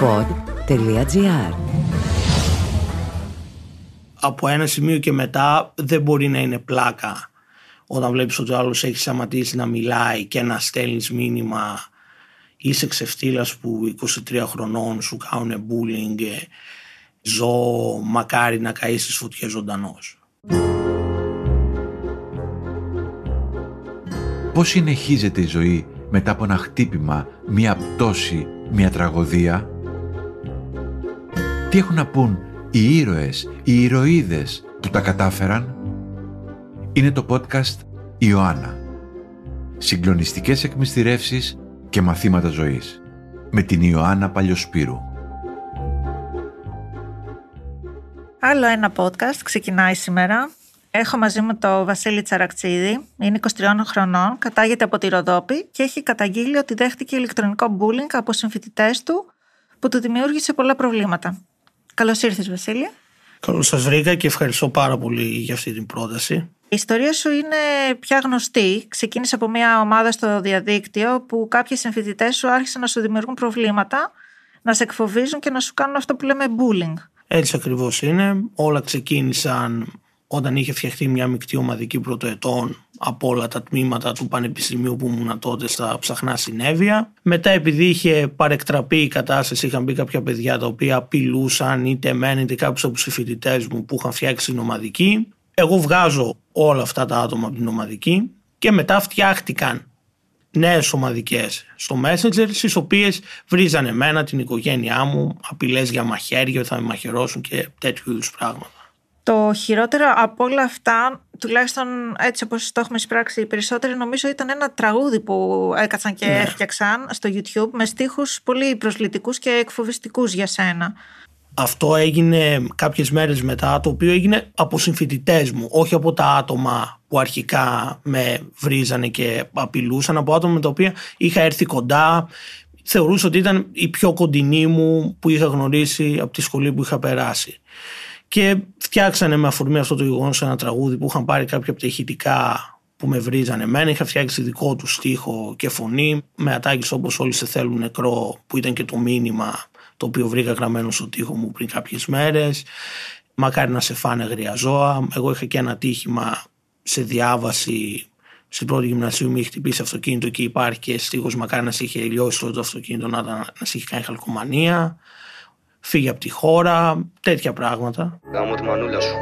pod.gr Από ένα σημείο και μετά δεν μπορεί να είναι πλάκα όταν βλέπεις ότι ο άλλος έχει σταματήσει να μιλάει και να στέλνεις μήνυμα είσαι ξεφτύλας που 23 χρονών σου κάνουν bullying ζω μακάρι να καείς στις φωτιές ζωντανός. Πώς συνεχίζεται η ζωή μετά από ένα χτύπημα, μία πτώση, μία τραγωδία; Τι έχουν να πούν οι ήρωες, οι ηρωίδες που τα κατάφεραν; Είναι το podcast Ιωάννα. Συγκλονιστικές εκμυστηρεύσεις και μαθήματα ζωής. Με την Ιωάννα Παλιοσπύρου. Άλλο ένα podcast ξεκινάει σήμερα. Έχω μαζί μου το Βασίλη Τσαρακτσίδη, είναι 23 χρονών, κατάγεται από τη Ροδόπη και έχει καταγγείλει ότι δέχτηκε ηλεκτρονικό bullying από συμφοιτητές του που του δημιούργησε πολλά προβλήματα. Καλώς ήρθες, Βασίλη. Καλώς σας βρήκα και ευχαριστώ πάρα πολύ για αυτή την πρόταση. Η ιστορία σου είναι πια γνωστή. Ξεκίνησε από μια ομάδα στο διαδίκτυο που κάποιοι συμφοιτητέ σου άρχισαν να σου δημιουργούν προβλήματα, να σε εκφοβίζουν και να σου κάνουν αυτό που λέμε bullying. Έτσι ακριβώς είναι. Όλα ξεκίνησαν όταν είχε φτιαχτεί μια μεικτή ομαδική πρωτοετών από όλα τα τμήματα του Πανεπιστημίου που ήμουν τότε στα ψαχνά συνέβεια. Μετά επειδή είχε παρεκτραπεί η κατάσταση, είχαν μπει κάποια παιδιά τα οποία απειλούσαν είτε εμένα είτε κάποιους από τους φοιτητές μου που είχαν φτιάξει την ομαδική. Εγώ βγάζω όλα αυτά τα άτομα από την ομαδική και μετά φτιάχτηκαν νέες ομαδικές στο Messenger, στις οποίες βρίζανε εμένα, την οικογένειά μου, απειλές για μαχαίρια, θα με μαχαιρώσουν και τέτοιου είδους πράγματα. Το χειρότερο από όλα αυτά, τουλάχιστον έτσι όπως το έχουμε εισπράξει οι περισσότεροι, νομίζω ήταν ένα τραγούδι που έκατσαν και ναι. έφτιαξαν στο YouTube με στίχους πολύ προσλητικούς και εκφοβιστικούς για σένα. Αυτό έγινε κάποιες μέρες μετά, το οποίο έγινε από συμφοιτητές μου, όχι από τα άτομα που αρχικά με βρίζανε και απειλούσαν, από άτομα με τα οποία είχα έρθει κοντά, θεωρούσα ότι ήταν η πιο κοντινή μου που είχα γνωρίσει από τη σχολή που είχα περάσει και φτιάξανε με αφορμή αυτό το γεγονός ένα τραγούδι που είχαν πάρει κάποια από τα ηχητικά που με βρίζανε εμένα. Είχα φτιάξει δικό τους στίχο και φωνή με ατάκες όπως όλοι σε θέλουν νεκρό που ήταν και το μήνυμα το οποίο βρήκα γραμμένο στο τοίχο μου πριν κάποιες μέρες. Μακάρι να σε φάνε αγρία ζώα. Εγώ είχα και ένα τύχημα σε διάβαση στην πρώτη γυμνασίου μου είχε χτυπήσει αυτοκίνητο και υπάρχει και στίχος μακάρι να σε είχε λιώσει το αυτοκίνητο να, να σε είχε κάνει χαλκομανία φύγει από τη χώρα, τέτοια πράγματα. Γάμω τη μανούλα σου.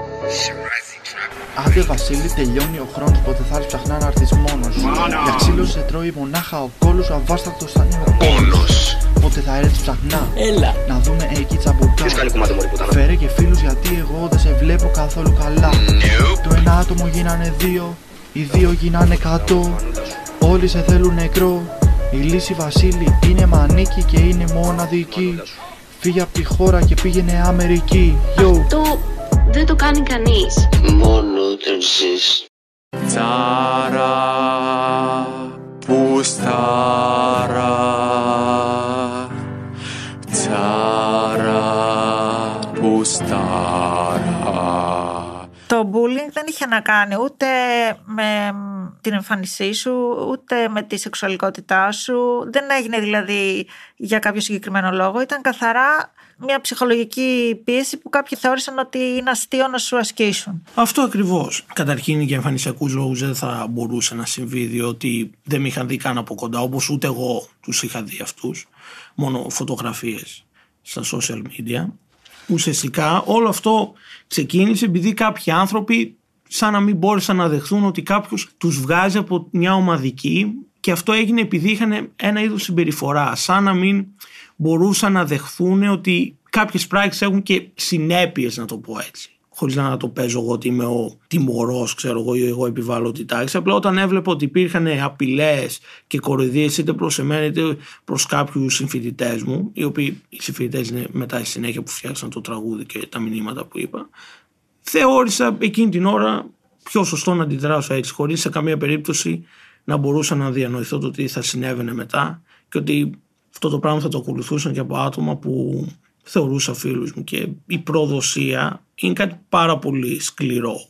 Άντε Βασίλη, τελειώνει ο χρόνος Πότε θα έρθει ψαχνά να έρθεις μόνος. Για ξύλος σε τρώει μονάχα ο κόλος Ο αβάσταχτος θα είναι ο πόνος Πότε θα έρθει ψαχνά Έλα! Να δούμε εκεί τσαμπουκά. Ποιος κάνει κομμάτι μωρή πουτάνα; Φέρε και φίλους γιατί εγώ δεν σε βλέπω καθόλου καλά. Το ένα άτομο γίνανε δύο Οι δύο γίνανε κάτω Όλοι σε θέλουν νεκρό. Η λύση Βασίλη είναι μανίκη και είναι μοναδική Φύγε από τη χώρα και πήγαινε Αμερική. Yo. Αυτό δεν το κάνει κανείς. Μόνο όταν ζεις Τσάρα πουστάρα Το bullying δεν είχε να κάνει ούτε με την εμφάνισή σου, ούτε με τη σεξουαλικότητά σου. Δεν έγινε δηλαδή για κάποιο συγκεκριμένο λόγο. Ήταν καθαρά μια ψυχολογική πίεση που κάποιοι θεώρησαν ότι είναι αστείο να σου ασκήσουν. Αυτό ακριβώς. Καταρχήν για εμφανισιακούς λόγους δεν θα μπορούσε να συμβεί, διότι δεν με είχαν δει καν από κοντά, όπως ούτε εγώ τους είχα δει αυτούς. Μόνο φωτογραφίες στα social media. Ουσιαστικά όλο αυτό ξεκίνησε επειδή κάποιοι άνθρωποι σαν να μην μπόρεσαν να δεχθούν ότι κάποιος τους βγάζει από μια ομαδική και αυτό έγινε επειδή είχαν ένα είδος συμπεριφορά, σαν να μην μπορούσαν να δεχθούν ότι κάποιες πράξεις έχουν και συνέπειες να το πω έτσι. Χωρίς να το παίζω εγώ ότι είμαι ο τιμωρός, ξέρω εγώ, ή εγώ επιβάλλω τη τάξη. Απλά όταν έβλεπα ότι υπήρχαν απειλές και κοροϊδίες είτε προς εμένα είτε προς κάποιους συμφοιτητές μου, οι οποίοι οι συμφοιτητές είναι μετά στη συνέχεια που φτιάξαν το τραγούδι και τα μηνύματα που είπα, θεώρησα εκείνη την ώρα πιο σωστό να αντιδράσω έτσι, χωρίς σε καμία περίπτωση να μπορούσα να διανοηθώ το τι θα συνέβαινε μετά και ότι αυτό το πράγμα θα το ακολουθούσαν και από άτομα που θεωρούσα φίλους μου και η προδοσία είναι κάτι πάρα πολύ σκληρό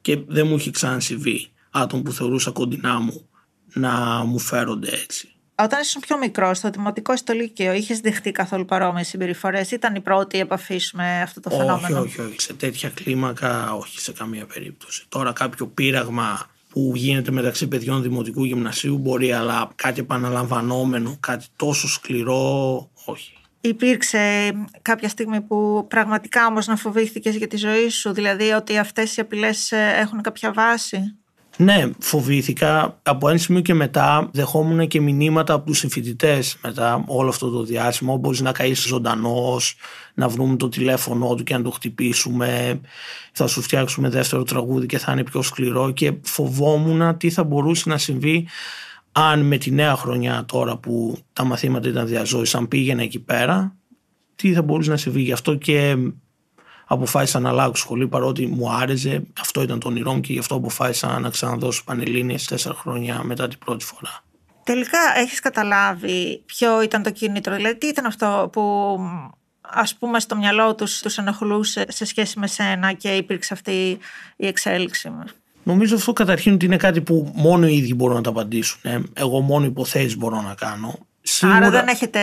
και δεν μου έχει ξανασυμβεί άτομα που θεωρούσα κοντινά μου να μου φέρονται έτσι. Όταν ήσουν πιο μικρός, στο δημοτικό στο Λύκειο, είχες δεχτεί καθόλου παρόμοιες συμπεριφορές, ήταν η πρώτη επαφής σου με αυτό το Όχι, φαινόμενο; όχι, όχι. Σε τέτοια κλίμακα, όχι σε καμία περίπτωση. Τώρα κάποιο πείραγμα που γίνεται μεταξύ παιδιών δημοτικού γυμνασίου μπορεί, αλλά κάτι επαναλαμβανόμενο, κάτι τόσο σκληρό, όχι. Υπήρξε κάποια στιγμή που πραγματικά όμως να φοβήθηκες για τη ζωή σου, δηλαδή ότι αυτές οι απειλές ε, έχουν κάποια βάση; Ναι, φοβήθηκα. Από ένα σημείο και μετά δεχόμουν και μηνύματα από τους συμφοιτητές μετά όλο αυτό το διάστημα. Μπορείς να καείς ζωντανός, να βρούμε το τηλέφωνό του και να το χτυπήσουμε. Θα σου φτιάξουμε δεύτερο τραγούδι και θα είναι πιο σκληρό. Και φοβόμουν τι θα μπορούσε να συμβεί αν με τη νέα χρονιά τώρα που τα μαθήματα ήταν διαζώσεις, αν πήγαινε εκεί πέρα, τι θα μπορούσε να συμβεί. Γι' αυτό και αποφάσισα να αλλάξω σχολή παρότι μου άρεσε. Αυτό ήταν το όνειρό μου και γι' αυτό αποφάσισα να ξαναδώσω Πανελλήνιες τέσσερα χρόνια μετά την πρώτη φορά. Τελικά έχεις καταλάβει ποιο ήταν το κίνητρο, δηλαδή τι ήταν αυτό που ας πούμε στο μυαλό τους τους ενοχλούσε σε σχέση με σένα και υπήρξε αυτή η εξέλιξη; Νομίζω αυτό καταρχήν ότι είναι κάτι που μόνο οι ίδιοι μπορούν να τα απαντήσουν. ε. Εγώ μόνο υποθέσεις μπορώ να κάνω. Σίγουρα- Άρα δεν έχετε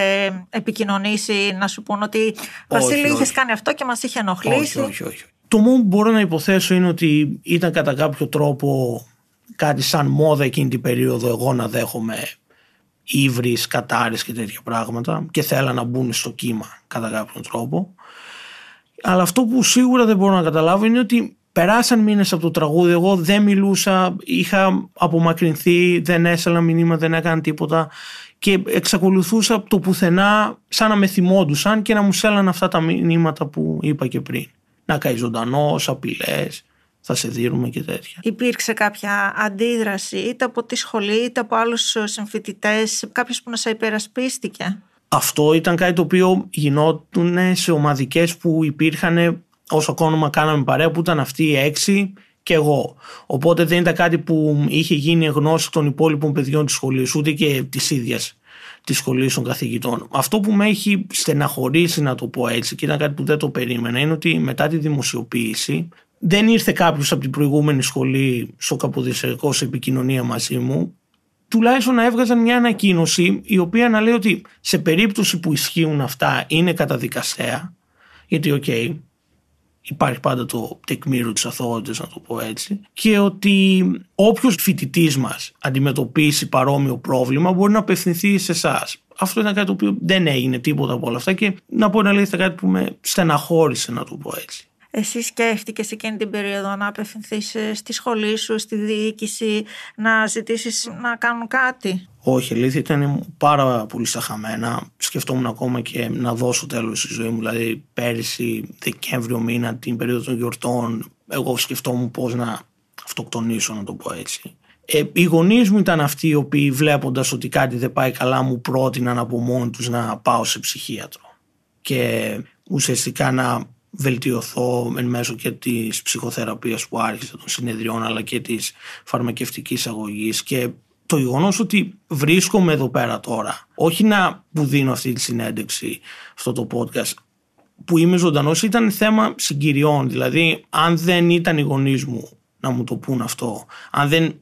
επικοινωνήσει να σου πούν ότι Βασίλη όχι. είχες κάνει αυτό και μας είχε ενοχλήσει. Όχι, όχι, όχι. Το μόνο που μπορώ να υποθέσω είναι ότι ήταν κατά κάποιο τρόπο κάτι σαν μόδα εκείνη την περίοδο εγώ να δέχομαι ύβρις, κατάρες και τέτοια πράγματα και θέλαν να μπουν στο κύμα κατά κάποιον τρόπο. Αλλά αυτό που σίγουρα δεν μπορώ να καταλάβω είναι ότι περάσαν μήνες από το τραγούδι, εγώ δεν μιλούσα, είχα απομακρυνθεί, δεν έστελνα μηνύμα, δεν έκανα τίποτα και εξακολουθούσα από το πουθενά σαν να με θυμόντουσαν και να μου στέλναν αυτά τα μηνύματα που είπα και πριν. Να καεί ζωντανό, απειλές, θα σε δίνουμε και τέτοια. Υπήρξε κάποια αντίδραση είτε από τη σχολή είτε από άλλους συμφοιτητές, κάποιος που να σε υπερασπίστηκε; Αυτό ήταν κάτι το οποίο γινόταν σε ομαδικές που υπήρχαν όσο ακόμα κάναμε παρέα που ήταν αυτοί οι έξι και εγώ. Οπότε δεν ήταν κάτι που είχε γίνει γνώση των υπόλοιπων παιδιών της σχολής ούτε και της ίδιας της σχολής των καθηγητών. Αυτό που με έχει στεναχωρήσει να το πω έτσι και ήταν κάτι που δεν το περίμενα είναι ότι μετά τη δημοσιοποίηση δεν ήρθε κάποιος από την προηγούμενη σχολή στο Καποδιστριακό σε επικοινωνία μαζί μου τουλάχιστον να έβγαζαν μια ανακοίνωση η οποία να λέει ότι σε περίπτωση που ισχύουν αυτά είναι καταδικαστέα γιατί οκ υπάρχει πάντα το τεκμήριο της αθωότητας να το πω έτσι και ότι όποιος φοιτητής μας αντιμετωπίσει παρόμοιο πρόβλημα μπορεί να απευθυνθεί σε εσάς. Αυτό ήταν κάτι το οποίο δεν έγινε τίποτα από όλα αυτά και να πω να λέει κάτι που με στεναχώρησε να το πω έτσι. Εσύ σκέφτηκες εκείνη την περίοδο να απευθυνθείς ε, στη σχολή σου, στη διοίκηση, να ζητήσεις να κάνουν κάτι; Όχι, αλήθεια ήταν πάρα πολύ στα χαμένα. Σκεφτόμουν ακόμα και να δώσω τέλος στη ζωή μου. Δηλαδή, πέρυσι, Δεκέμβριο μήνα, την περίοδο των γιορτών, εγώ σκεφτόμουν πώς να αυτοκτονήσω, να το πω έτσι. Ε, οι γονείς μου ήταν αυτοί οι οποίοι βλέποντας ότι κάτι δεν πάει καλά μου πρότειναν από μόνοι τους να πάω σε ψυχίατρο. Και ουσιαστικά να βελτιωθώ εν μέσω και της ψυχοθεραπείας που άρχισε των συνεδριών αλλά και της φαρμακευτικής αγωγής και το γεγονός ότι βρίσκομαι εδώ πέρα τώρα, όχι να που δίνω αυτή τη συνέντευξη, αυτό το podcast, που είμαι ζωντανός, ήταν θέμα συγκυριών. Δηλαδή, αν δεν ήταν οι γονείς μου να μου το πούν αυτό, αν δεν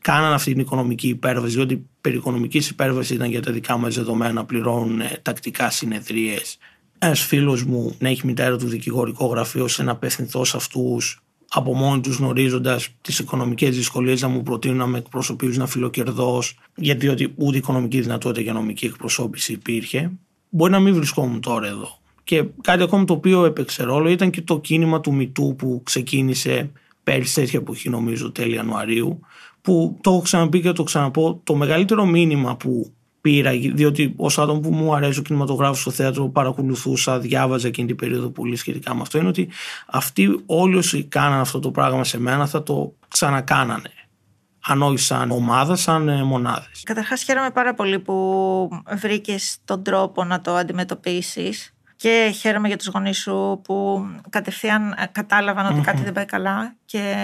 κάναν αυτή την οικονομική υπέρβαση, διότι περί οικονομικής υπέρβασης ήταν για τα δικά μας δεδομένα να πληρώνουν ε, τακτικά συνεδρίες. Ένας φίλος μου να έχει μητέρα του δικηγορικό γραφείο, σε να απευθυνθώς σε αυτούς από μόνοι τους γνωρίζοντας τις οικονομικές δυσκολίες να μου προτείνουν να με εκπροσωπήσουν να φιλοκερδώς, γιατί ότι ούτε οικονομική δυνατότητα για νομική εκπροσώπηση υπήρχε. Μπορεί να μην βρισκόμουν τώρα εδώ. Και κάτι ακόμα το οποίο έπαιξε ρόλο ήταν και το κίνημα του Μητού που ξεκίνησε πέρυσι τέτοια εποχή, νομίζω, τέλη Ιανουαρίου. Που το έχω ξαναπεί και το ξαναπώ, το μεγαλύτερο μήνυμα που πήρα, διότι ω άτομο που μου αρέσει ο κινηματογράφος στο θέατρο, παρακολουθούσα, διάβαζα εκείνη την περίοδο πολύ σχετικά με αυτό, είναι ότι αυτοί όλοι όσοι κάναν αυτό το πράγμα σε μένα θα το ξανακάνανε. Αν όχι σαν ομάδα, σαν ε, μονάδες. Καταρχάς χαίρομαι πάρα πολύ που βρήκες τον τρόπο να το αντιμετωπίσεις και χαίρομαι για τους γονείς σου που κατευθείαν κατάλαβαν ότι κάτι δεν πάει καλά και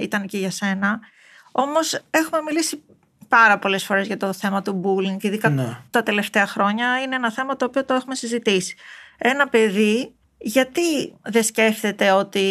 ήταν και για σένα. Όμως έχουμε μιλήσει πάρα πολλές φορές για το θέμα του bullying και ειδικά Ναι. τα τελευταία χρόνια είναι ένα θέμα το οποίο το έχουμε συζητήσει. Ένα παιδί Γιατί δεν σκέφτεται ότι,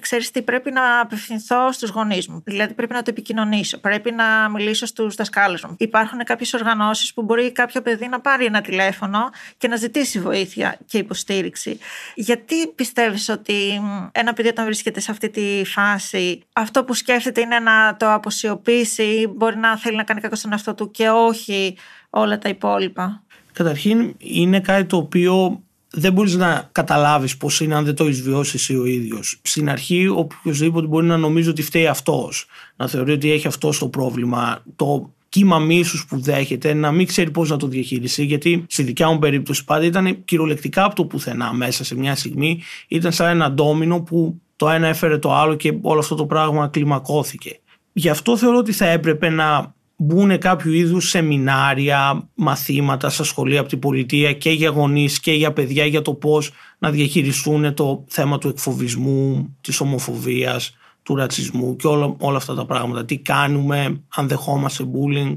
ξέρεις τι, πρέπει να απευθυνθώ στους γονείς μου. Δηλαδή πρέπει να το επικοινωνήσω, πρέπει να μιλήσω στους δασκάλους μου. Υπάρχουν κάποιες οργανώσεις που μπορεί κάποιο παιδί να πάρει ένα τηλέφωνο και να ζητήσει βοήθεια και υποστήριξη. Γιατί πιστεύεις ότι ένα παιδί όταν βρίσκεται σε αυτή τη φάση, αυτό που σκέφτεται είναι να το αποσιωπήσει, μπορεί να θέλει να κάνει κακό στον εαυτό του και όχι όλα τα υπόλοιπα; Καταρχήν είναι κάτι το οποίο δεν μπορείς να καταλάβεις πώς είναι αν δεν το έχεις βιώσει εσύ ο ίδιος. Στην αρχή οποιοδήποτε μπορεί να νομίζει ότι φταίει αυτός, να θεωρεί ότι έχει αυτό το πρόβλημα, το κύμα μίσους που δέχεται, να μην ξέρει πώς να το διαχειριστεί. Γιατί στη δικιά μου περίπτωση πάντα ήταν κυριολεκτικά από το πουθενά μέσα σε μια στιγμή. Ήταν σαν ένα ντόμινο που το ένα έφερε το άλλο και όλο αυτό το πράγμα κλιμακώθηκε. Γι' αυτό θεωρώ ότι θα έπρεπε να μπουν κάποιο είδους σεμινάρια, μαθήματα στα σχολεία από την πολιτεία και για γονείς και για παιδιά για το πώς να διαχειριστούν το θέμα του εκφοβισμού, της ομοφοβίας, του ρατσισμού και όλα, όλα αυτά τα πράγματα. Τι κάνουμε αν δεχόμαστε bullying,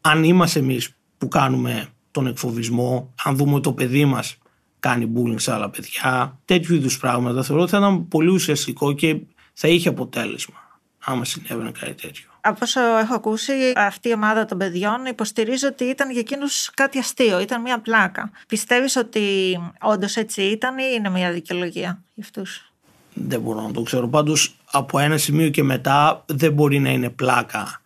αν είμαστε εμείς που κάνουμε τον εκφοβισμό, αν δούμε ότι το παιδί μας κάνει bullying σε άλλα παιδιά, τέτοιου είδους πράγματα. Θεωρώ ότι θα ήταν πολύ ουσιαστικό και θα είχε αποτέλεσμα άμα συνέβαινε κάτι τέτοιο. Από όσο έχω ακούσει, αυτή η ομάδα των παιδιών υποστηρίζει ότι ήταν για εκείνους κάτι αστείο, ήταν μια πλάκα. Πιστεύεις ότι όντως έτσι ήταν ή είναι μια δικαιολογία για αυτούς; Δεν μπορώ να το ξέρω. Πάντως από ένα σημείο και μετά δεν μπορεί να είναι πλάκα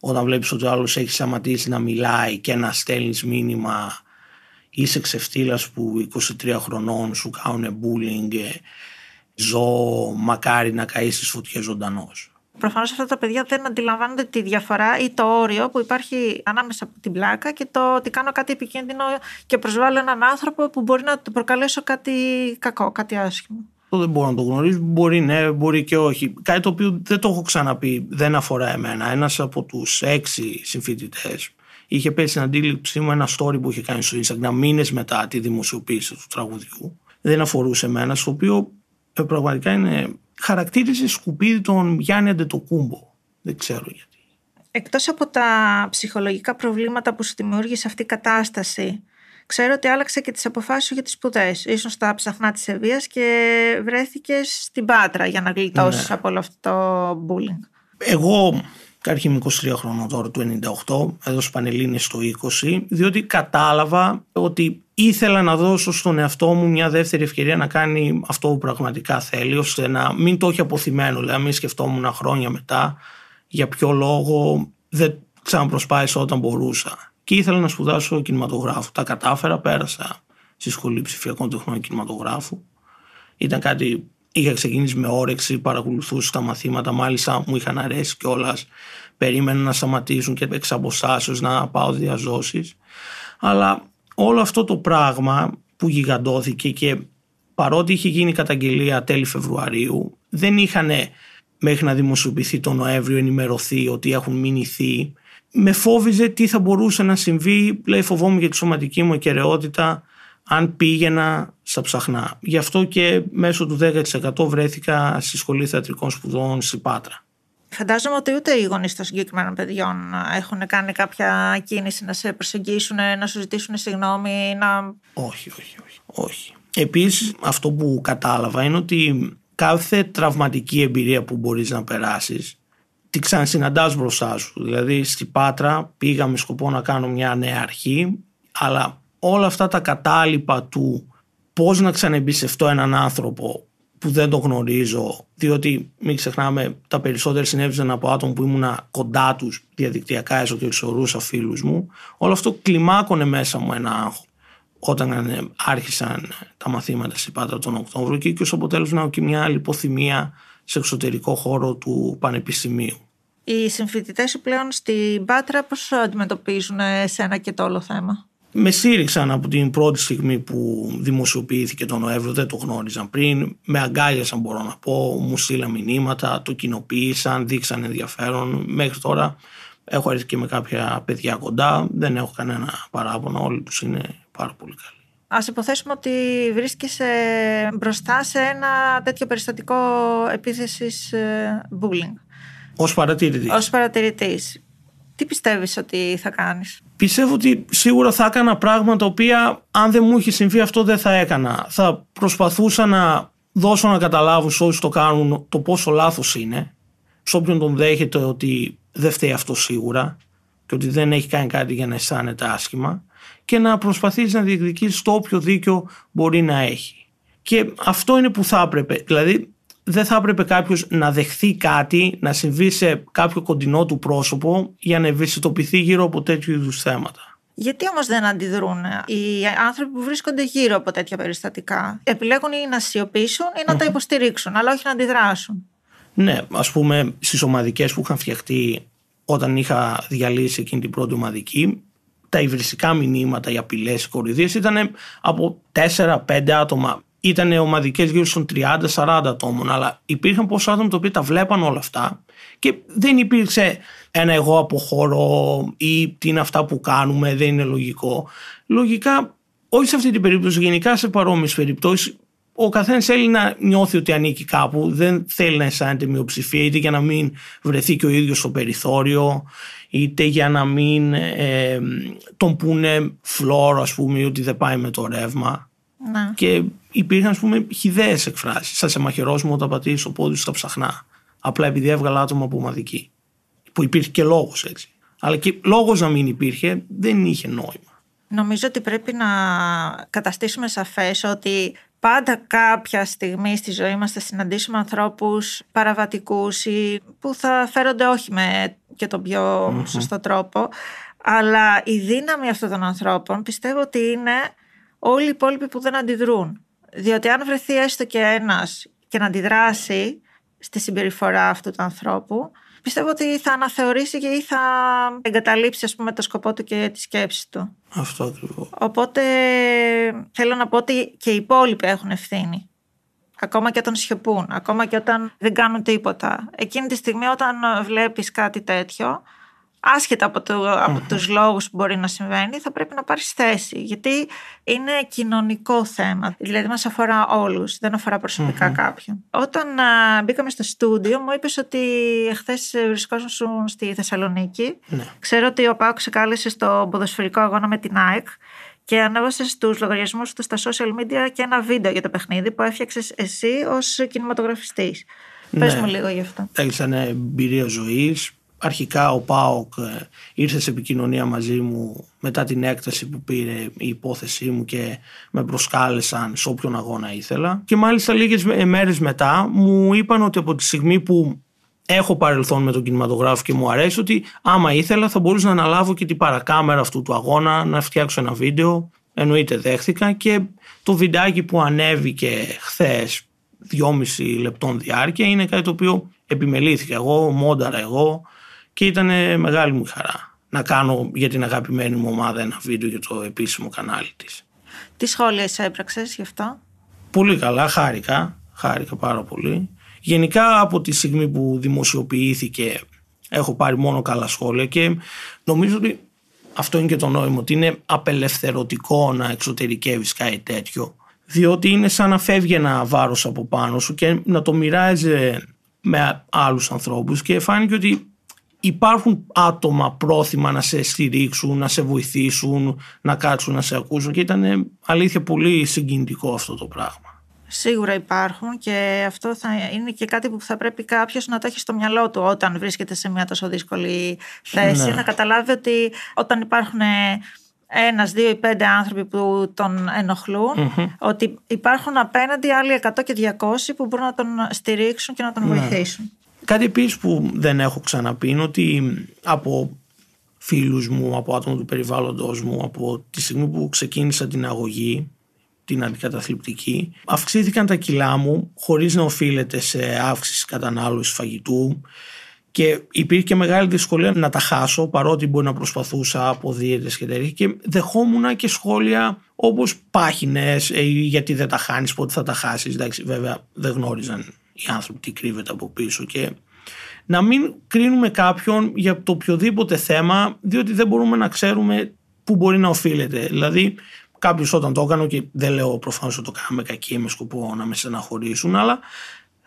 όταν βλέπεις ότι ο άλλος έχει σταματήσει να μιλάει και να στέλνεις μήνυμα είσαι ξεφτύλας που 23 χρονών σου κάνουν bullying ζω μακάρι να καείς στις φωτιές ζωντανός. Προφανώς αυτά τα παιδιά δεν αντιλαμβάνονται τη διαφορά ή το όριο που υπάρχει ανάμεσα από την πλάκα και το ότι κάνω κάτι επικίνδυνο και προσβάλλω έναν άνθρωπο που μπορεί να του προκαλέσω κάτι κακό, κάτι άσχημο. Αυτό δεν μπορώ να το γνωρίζω. Μπορεί ναι, μπορεί και όχι. Κάτι το οποίο δεν το έχω ξαναπεί, δεν αφορά εμένα. Ένας από τους έξι συμφοιτητές είχε πέσει στην αντίληψή μου ένα story που είχε κάνει στο Instagram μήνες μετά τη δημοσιοποίηση του τραγουδιού. Δεν αφορούσε εμένα, στο οποίο ε, πραγματικά είναι χαρακτήριζε σκουπίδι τον Γιάννη Αντετοκούμπο. Δεν ξέρω γιατί. Εκτός από τα ψυχολογικά προβλήματα που σου δημιούργησε αυτή η κατάσταση, ξέρω ότι άλλαξε και τις αποφάσεις σου για τις σπουδές. Ήσουν στα ψαχνά της Ευβίας και βρέθηκες στην Πάτρα για να γλιτώσεις ναι. από όλο αυτό το bullying. Εγώ Κάποιοι είμαι 23 χρονών τώρα του 98, έδωσα Πανελλήνιες στο 20, διότι κατάλαβα ότι ήθελα να δώσω στον εαυτό μου μια δεύτερη ευκαιρία να κάνει αυτό που πραγματικά θέλει, ώστε να μην το έχει αποθυμένο, δηλαδή μην σκεφτόμουν χρόνια μετά για ποιο λόγο δεν ξαναπροσπάθησα όταν μπορούσα. Και ήθελα να σπουδάσω κινηματογράφο. Τα κατάφερα, πέρασα στη σχολή ψηφιακών τεχνών κινηματογράφου. Ήταν κάτι Είχα ξεκινήσει με όρεξη, παρακολουθούσα τα μαθήματα, μάλιστα μου είχαν αρέσει κιόλας. Περίμενα να σταματήσουν και εξ αποστάσεως να πάω διαζώσεις. Αλλά όλο αυτό το πράγμα που γιγαντώθηκε και παρότι είχε γίνει καταγγελία τέλη Φεβρουαρίου, δεν είχαν μέχρι να δημοσιοποιηθεί τον Νοέμβριο ενημερωθεί ότι έχουν μηνυθεί. Με φόβιζε τι θα μπορούσε να συμβεί, λέει φοβόμουν για τη σωματική μου ακαιρεότητα αν πήγαινα στα ψαχνά. Γι' αυτό και μέσω του 10% βρέθηκα στη Σχολή Θεατρικών Σπουδών στη Πάτρα. Φαντάζομαι ότι ούτε οι γονείς των συγκεκριμένων παιδιών έχουν κάνει κάποια κίνηση να σε προσεγγίσουν, να σου ζητήσουν συγγνώμη, να. Όχι, όχι, όχι. όχι. Επίσης, αυτό που κατάλαβα είναι ότι κάθε τραυματική εμπειρία που μπορείς να περάσεις, τη ξανασυναντάς μπροστά σου. Δηλαδή, στη Πάτρα πήγα με σκοπό να κάνω μια νέα αρχή, αλλά όλα αυτά τα κατάλοιπα του πώς να ξανεμπιστευτώ έναν άνθρωπο που δεν το γνωρίζω, διότι μην ξεχνάμε τα περισσότερα συνέβησαν από άτομα που ήμουν κοντά τους διαδικτυακά, έστω και εξορούσα φίλους μου. Όλο αυτό κλιμάκωνε μέσα μου ένα άγχος. Όταν άρχισαν τα μαθήματα στην Πάτρα τον Οκτώβριο και, και ως αποτέλεσμα και μια άλλη υποθυμία σε εξωτερικό χώρο του Πανεπιστημίου. Οι συμφοιτητές σου πλέον στην Πάτρα πώς αντιμετωπίζουν εσένα και το όλο θέμα; Με στήριξαν από την πρώτη στιγμή που δημοσιοποιήθηκε τον Νοέμβριο, δεν το γνώριζαν πριν. Με αγκάλιασαν, μπορώ να πω, μου στείλαν μηνύματα, το κοινοποίησαν, δείξαν ενδιαφέρον. Μέχρι τώρα έχω έρθει και με κάποια παιδιά κοντά, δεν έχω κανένα παράπονο, όλοι τους είναι πάρα πολύ καλοί. Α υποθέσουμε ότι βρίσκεσαι μπροστά σε ένα τέτοιο περιστατικό επίθεσης ε, bullying. Ω παρατηρητής. Ω παρατηρητής Τι πιστεύεις ότι θα κάνεις; Πιστεύω ότι σίγουρα θα έκανα πράγματα τα οποία αν δεν μου είχε συμβεί αυτό δεν θα έκανα. Θα προσπαθούσα να δώσω να καταλάβουν σε όσους το κάνουν το πόσο λάθος είναι. Σε όποιον τον δέχεται ότι δεν φταίει αυτό σίγουρα και ότι δεν έχει κάνει κάτι για να αισθάνεται άσχημα και να προσπαθήσει να διεκδικήσει το όποιο δίκιο μπορεί να έχει. Και αυτό είναι που θα έπρεπε. Δηλαδή δεν θα έπρεπε κάποιος να δεχθεί κάτι, να συμβεί σε κάποιο κοντινό του πρόσωπο για να ευαισθητοποιηθεί γύρω από τέτοιου είδους θέματα. Γιατί όμως δεν αντιδρούν οι άνθρωποι που βρίσκονται γύρω από τέτοια περιστατικά. Επιλέγουν ή να σιωπήσουν ή να τα υποστηρίξουν, αλλά όχι να αντιδράσουν. Ναι, ας πούμε στις ομαδικές που είχαν φτιαχτεί όταν είχα διαλύσει εκείνη την πρώτη ομαδική, τα υβριστικά μηνύματα, οι απειλές, οι κορυδίε ήταν από 4-5 άτομα. Ήταν ομαδικές γύρω των 30-40 ατόμων, αλλά υπήρχαν πόσα άτομα τα οποία τα βλέπαν όλα αυτά και δεν υπήρξε ένα εγώ αποχωρώ ή τι είναι αυτά που κάνουμε, δεν είναι λογικό. Λογικά, όχι σε αυτή την περίπτωση, γενικά σε παρόμοιες περιπτώσεις, ο καθένας θέλει να νιώθει ότι ανήκει κάπου, δεν θέλει να αισθάνεται μειοψηφία, είτε για να μην βρεθεί και ο ίδιος στο περιθώριο, είτε για να μην ε, τον πούνε φλόρο, ας πούμε, ή ότι δεν πάει με το ρεύμα. Να. Και υπήρχαν, ας πούμε, χιδαίε εκφράσεις. Θα σε μαχαιρώσουμε όταν πατήσει το πόδι σου στα ψαχνά. Απλά επειδή έβγαλα άτομα από ομαδική. Που υπήρχε και λόγος έτσι. Αλλά και λόγος να μην υπήρχε δεν είχε νόημα. Νομίζω ότι πρέπει να καταστήσουμε σαφές ότι πάντα κάποια στιγμή στη ζωή μας θα συναντήσουμε ανθρώπους παραβατικούς ή που θα φέρονται όχι με και τον πιο σωστό τρόπο αλλά η δύναμη αυτών των ανθρώπων πιστεύω ότι είναι όλοι οι υπόλοιποι που δεν αντιδρούν. Διότι αν βρεθεί έστω και ένας και να αντιδράσει στη συμπεριφορά αυτού του ανθρώπου πιστεύω ότι θα αναθεωρήσει και ή θα εγκαταλείψει ας πούμε το σκοπό του και τη σκέψη του. Αυτό ακριβώς. Οπότε θέλω να πω ότι και οι υπόλοιποι έχουν ευθύνη. Ακόμα και όταν σιωπούν, ακόμα και όταν δεν κάνουν τίποτα. Εκείνη τη στιγμή όταν βλέπεις κάτι τέτοιο, άσχετα από, το, από τους λόγους που μπορεί να συμβαίνει, θα πρέπει να πάρεις θέση. Γιατί είναι κοινωνικό θέμα. Δηλαδή μας αφορά όλους, δεν αφορά προσωπικά κάποιον. Όταν α, μπήκαμε στο στούντιο, μου είπες ότι εχθές βρισκόσουν στη Θεσσαλονίκη. Ναι. Ξέρω ότι ο Πάοκ σε κάλεσε στο ποδοσφαιρικό αγώνα με την ΑΕΚ και ανέβασε στους λογαριασμούς του στα social media και ένα βίντεο για το παιχνίδι που έφτιαξες εσύ ως κινηματογραφιστής. Πες Ναι. μου λίγο γι' αυτό. Ήταν εμπειρία ζωής. Αρχικά ο ΠΑΟΚ ε, ήρθε σε επικοινωνία μαζί μου μετά την έκταση που πήρε η υπόθεσή μου και με προσκάλεσαν σε όποιον αγώνα ήθελα. Και μάλιστα λίγες με- μέρες μετά μου είπαν ότι από τη στιγμή που έχω παρελθόν με τον κινηματογράφο και μου αρέσει ότι άμα ήθελα θα μπορούσα να αναλάβω και την παρακάμερα αυτού του αγώνα, να φτιάξω ένα βίντεο. Εννοείται δέχτηκα και το βιντεάκι που ανέβηκε χθες δυόμιση λεπτών διάρκεια είναι κάτι το οποίο επιμελήθηκα εγώ, μόνταρα εγώ και ήταν μεγάλη μου χαρά να κάνω για την αγαπημένη μου ομάδα ένα βίντεο για το επίσημο κανάλι της. Τι σχόλια εσύ έπραξες γι' αυτό; Πολύ καλά, χάρηκα, χάρηκα πάρα πολύ. Γενικά από τη στιγμή που δημοσιοποιήθηκε έχω πάρει μόνο καλά σχόλια και νομίζω ότι αυτό είναι και το νόημα, ότι είναι απελευθερωτικό να εξωτερικεύεις κάτι τέτοιο διότι είναι σαν να φεύγει ένα βάρος από πάνω σου και να το μοιράζει με άλλους ανθρώπους και φάνηκε ότι υπάρχουν άτομα πρόθυμα να σε στηρίξουν, να σε βοηθήσουν, να κάτσουν να σε ακούσουν και ήταν αλήθεια πολύ συγκινητικό αυτό το πράγμα. Σίγουρα υπάρχουν και αυτό θα είναι και κάτι που θα πρέπει κάποιος να το έχει στο μυαλό του όταν βρίσκεται σε μια τόσο δύσκολη θέση. Ναι. Να καταλάβει ότι όταν υπάρχουν ένας, δύο ή πέντε άνθρωποι που τον ενοχλουν ότι υπάρχουν απέναντι άλλοι 100 και 200 που μπορούν να τον στηρίξουν και να τον βοηθήσουν. Κάτι επίσης που δεν έχω ξαναπεί είναι ότι από φίλους μου, από άτομα του περιβάλλοντος μου, από τη στιγμή που ξεκίνησα την αγωγή, την αντικαταθλιπτική, αυξήθηκαν τα κιλά μου χωρίς να οφείλεται σε αύξηση κατανάλωσης φαγητού και υπήρχε και μεγάλη δυσκολία να τα χάσω παρότι μπορεί να προσπαθούσα από δίαιτες και τέτοια. Και δεχόμουν και σχόλια όπως πάχινες ε, γιατί δεν τα χάνεις πότε θα τα χάσεις εντάξει βέβαια δεν γνώριζαν οι άνθρωποι τι κρύβεται από πίσω και να μην κρίνουμε κάποιον για το οποιοδήποτε θέμα διότι δεν μπορούμε να ξέρουμε πού μπορεί να οφείλεται δηλαδή κάποιος όταν το έκανε και δεν λέω προφανώς ότι το κάναμε κακή με σκοπό να με στεναχωρήσουν αλλά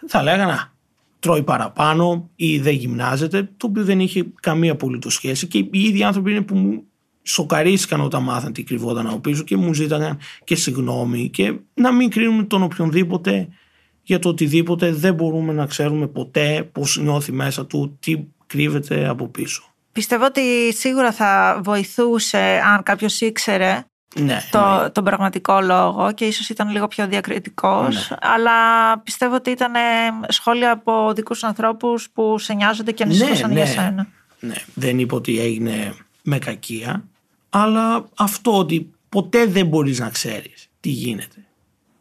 θα λέγανε «Α, τρώει παραπάνω ή δεν γυμνάζεται, το οποίο δεν είχε καμία απολύτως σχέση. Και οι ίδιοι άνθρωποι είναι που μου σοκαρίστηκαν όταν μάθαν τι κρυβόταν από πίσω και μου ζήταγαν και συγγνώμη και να μην κρίνουμε τον οποιονδήποτε για το οτιδήποτε δεν μπορούμε να ξέρουμε ποτέ πώς νιώθει μέσα του, τι κρύβεται από πίσω. Πιστεύω ότι σίγουρα θα βοηθούσε αν κάποιος ήξερε Ναι, το, τον πραγματικό λόγο και ίσως ήταν λίγο πιο διακριτικός Ναι. αλλά πιστεύω ότι ήταν ε, σχόλια από δικούς ανθρώπους που σε νοιάζονται και ανησυχούσαν για σένα. ναι, δεν είπα ότι έγινε με κακία, αλλά αυτό ότι ποτέ δεν μπορείς να ξέρεις τι γίνεται.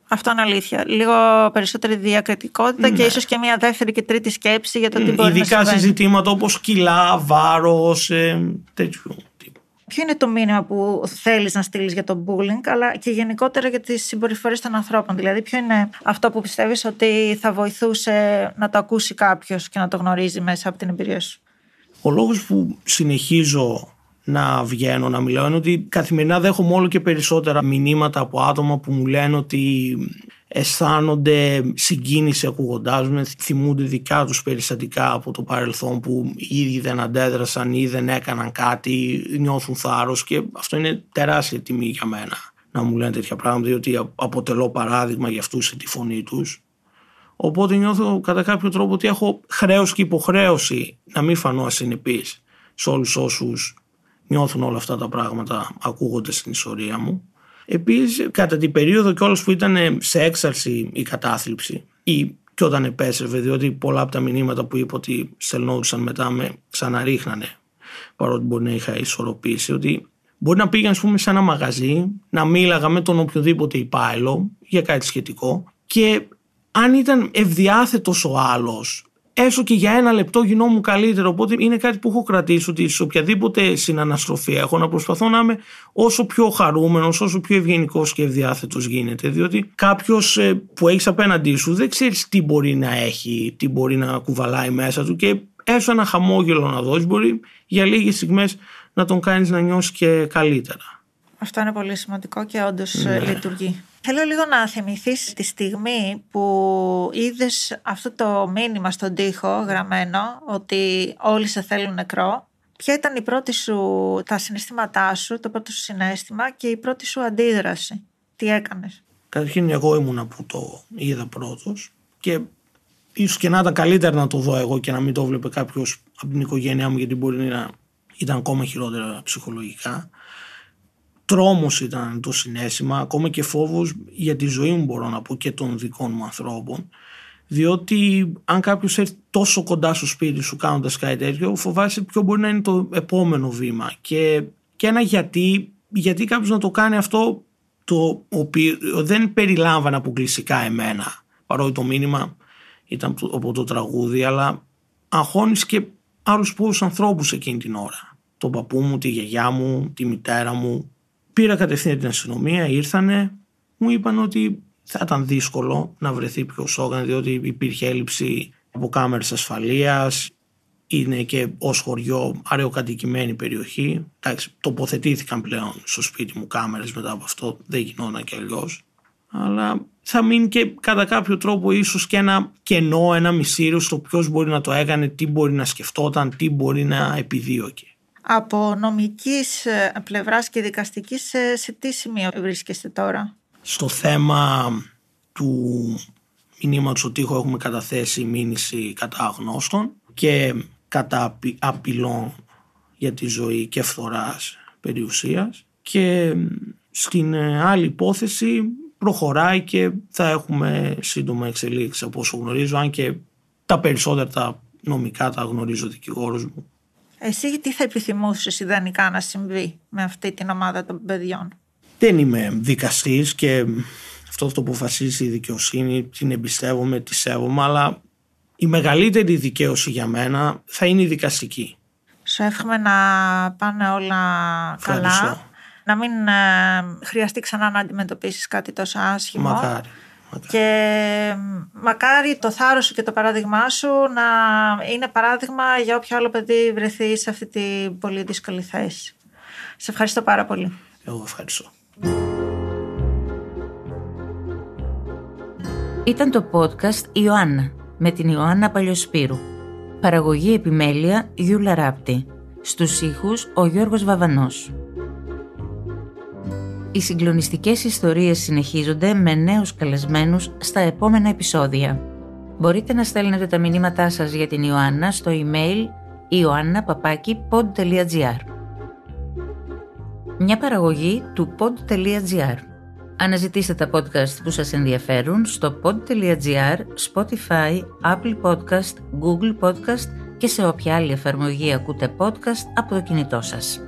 Αυτό είναι αλήθεια. Λίγο περισσότερη διακριτικότητα και ίσως και μια δεύτερη και τρίτη σκέψη για το τι μπορεί Ναι. Ειδικά να σε συμβαίνει. ζητήματα όπως κιλά, βάρος, ε, τέτοιου τύπου. Ποιο είναι το μήνυμα που θέλεις να στείλεις για το bullying, αλλά και γενικότερα για τις συμπεριφορές των ανθρώπων; Δηλαδή, ποιο είναι αυτό που πιστεύεις ότι θα βοηθούσε να το ακούσει κάποιος και να το γνωρίζει μέσα από την εμπειρία σου; Ο λόγος που συνεχίζω να βγαίνω, να μιλάω, είναι ότι καθημερινά δέχομαι όλο και περισσότερα μηνύματα από άτομα που μου λένε ότι αισθάνονται συγκίνηση ακούγοντάς με, θυμούνται δικά τους περιστατικά από το παρελθόν που οι ίδιοι δεν αντέδρασαν ή δεν έκαναν κάτι, νιώθουν θάρρος και αυτό είναι τεράστια τιμή για μένα να μου λένε τέτοια πράγματα διότι αποτελώ παράδειγμα για αυτούς σε τη φωνή τους. Οπότε νιώθω κατά κάποιο τρόπο ότι έχω χρέος και υποχρέωση να μην φανώ ασυνεπής σε όλους όσους νιώθουν όλα αυτά τα πράγματα ακούγοντας την ιστορία μου. Επίσης, κατά την περίοδο κιόλας που ήταν σε έξαρση η κατάθλιψη ή και όταν επέστρεφε, διότι πολλά από τα μηνύματα που είπα ότι στελνόντουσαν μετά με ξαναρίχνανε, παρότι μπορεί να είχα ισορροπήσει, ότι μπορεί να πήγαν, ας πούμε, σε ένα μαγαζί, να μίλαγα με τον οποιοδήποτε υπάλληλο για κάτι σχετικό και αν ήταν ευδιάθετος ο άλλος έστω και για ένα λεπτό γινόμουν καλύτερο. Οπότε είναι κάτι που έχω κρατήσει ότι σε οποιαδήποτε συναναστροφή έχω να προσπαθώ να είμαι όσο πιο χαρούμενος, όσο πιο ευγενικός και ευδιάθετο γίνεται. Διότι κάποιος που έχεις απέναντί σου δεν ξέρεις τι μπορεί να έχει, τι μπορεί να κουβαλάει μέσα του και έστω ένα χαμόγελο να δώσεις μπορεί για λίγες στιγμές να τον κάνεις να νιώσεις και καλύτερα. Αυτό είναι πολύ σημαντικό και όντως Ναι. λειτουργεί. Θέλω λίγο να θυμηθείς τη στιγμή που είδες αυτό το μήνυμα στον τοίχο γραμμένο ότι όλοι σε θέλουν νεκρό. Ποια ήταν η πρώτη σου, τα συναισθήματά σου, το πρώτο σου συνέστημα και η πρώτη σου αντίδραση; Τι έκανες; Καταρχήν εγώ ήμουνα που το είδα πρώτος και ίσως και να ήταν καλύτερα να το δω εγώ και να μην το βλέπει κάποιος από την οικογένειά μου γιατί μπορεί να ήταν ακόμα χειρότερα ψυχολογικά. Τρόμος ήταν το συνέστημα, ακόμα και φόβος για τη ζωή μου μπορώ να πω και των δικών μου ανθρώπων. Διότι αν κάποιος έρθει τόσο κοντά στο σπίτι σου κάνοντας κάτι τέτοιο, φοβάσαι ποιο μπορεί να είναι το επόμενο βήμα. Και, και ένα γιατί, γιατί κάποιος να το κάνει αυτό το οποίο δεν περιλάμβανε αποκλειστικά εμένα. Παρότι το μήνυμα ήταν από το τραγούδι, αλλά αγχώνεις και άλλους πολλούς ανθρώπους εκείνη την ώρα. Τον παππού μου, τη γιαγιά μου, τη μητέρα μου. Πήρα κατευθείαν την αστυνομία, ήρθανε, μου είπαν ότι θα ήταν δύσκολο να βρεθεί ποιο σόγανε, διότι υπήρχε έλλειψη από κάμερες ασφαλείας, είναι και ως χωριό αραιοκατοικημένη περιοχή. Εντάξει, τοποθετήθηκαν πλέον στο σπίτι μου κάμερες μετά από αυτό, δεν γινόταν και αλλιώς. Αλλά θα μείνει και κατά κάποιο τρόπο ίσως και ένα κενό, ένα μυστήριο στο ποιος μπορεί να το έκανε, τι μπορεί να σκεφτόταν, τι μπορεί να επιδίωκε. Από νομικής ε, πλευράς και δικαστικής σε, σε τι σημείο βρίσκεστε τώρα; Στο θέμα του μηνύματος ότι έχουμε καταθέσει μήνυση κατά αγνώστων και κατά απει- απειλών για τη ζωή και φθοράς περιουσίας και στην ε, άλλη υπόθεση προχωράει και θα έχουμε σύντομα εξελίξεις από όσο γνωρίζω αν και τα περισσότερα τα νομικά τα γνωρίζω ο δικηγόρος μου. Εσύ τι θα επιθυμούσες ιδανικά να συμβεί με αυτή την ομάδα των παιδιών; Δεν είμαι δικαστής και αυτό το αποφασίζει η δικαιοσύνη, την εμπιστεύομαι, τη σέβομαι, αλλά η μεγαλύτερη δικαίωση για μένα θα είναι η δικαστική. Σου εύχομαι να πάνε όλα καλά. Ευχαριστώ. Να μην ε, χρειαστεί ξανά να αντιμετωπίσεις κάτι τόσο άσχημο. Μακάρι. Μακάρι. Και μ, μακάρι το θάρρος σου και το παράδειγμά σου να είναι παράδειγμα για όποιο άλλο παιδί βρεθεί σε αυτή την πολύ δύσκολη θέση. Σε ευχαριστώ πάρα πολύ. Εγώ ευχαριστώ. Ήταν το podcast Ιωάννα. με την Ιωάννα Παλιοσπύρου. Παραγωγή επιμέλεια Γιούλα Ράπτη. Στους ήχους ο Γιώργος Βαβανός. Οι συγκλονιστικές ιστορίες συνεχίζονται με νέους καλεσμένους στα επόμενα επεισόδια. Μπορείτε να στέλνετε τα μηνύματά σας για την Ιωάννα στο email ioannapapaki.pod.gr Μια παραγωγή του pod.gr Αναζητήστε τα podcast που σας ενδιαφέρουν στο pod.gr, Spotify, Apple Podcast, Google Podcast και σε όποια άλλη εφαρμογή ακούτε podcast από το κινητό σας.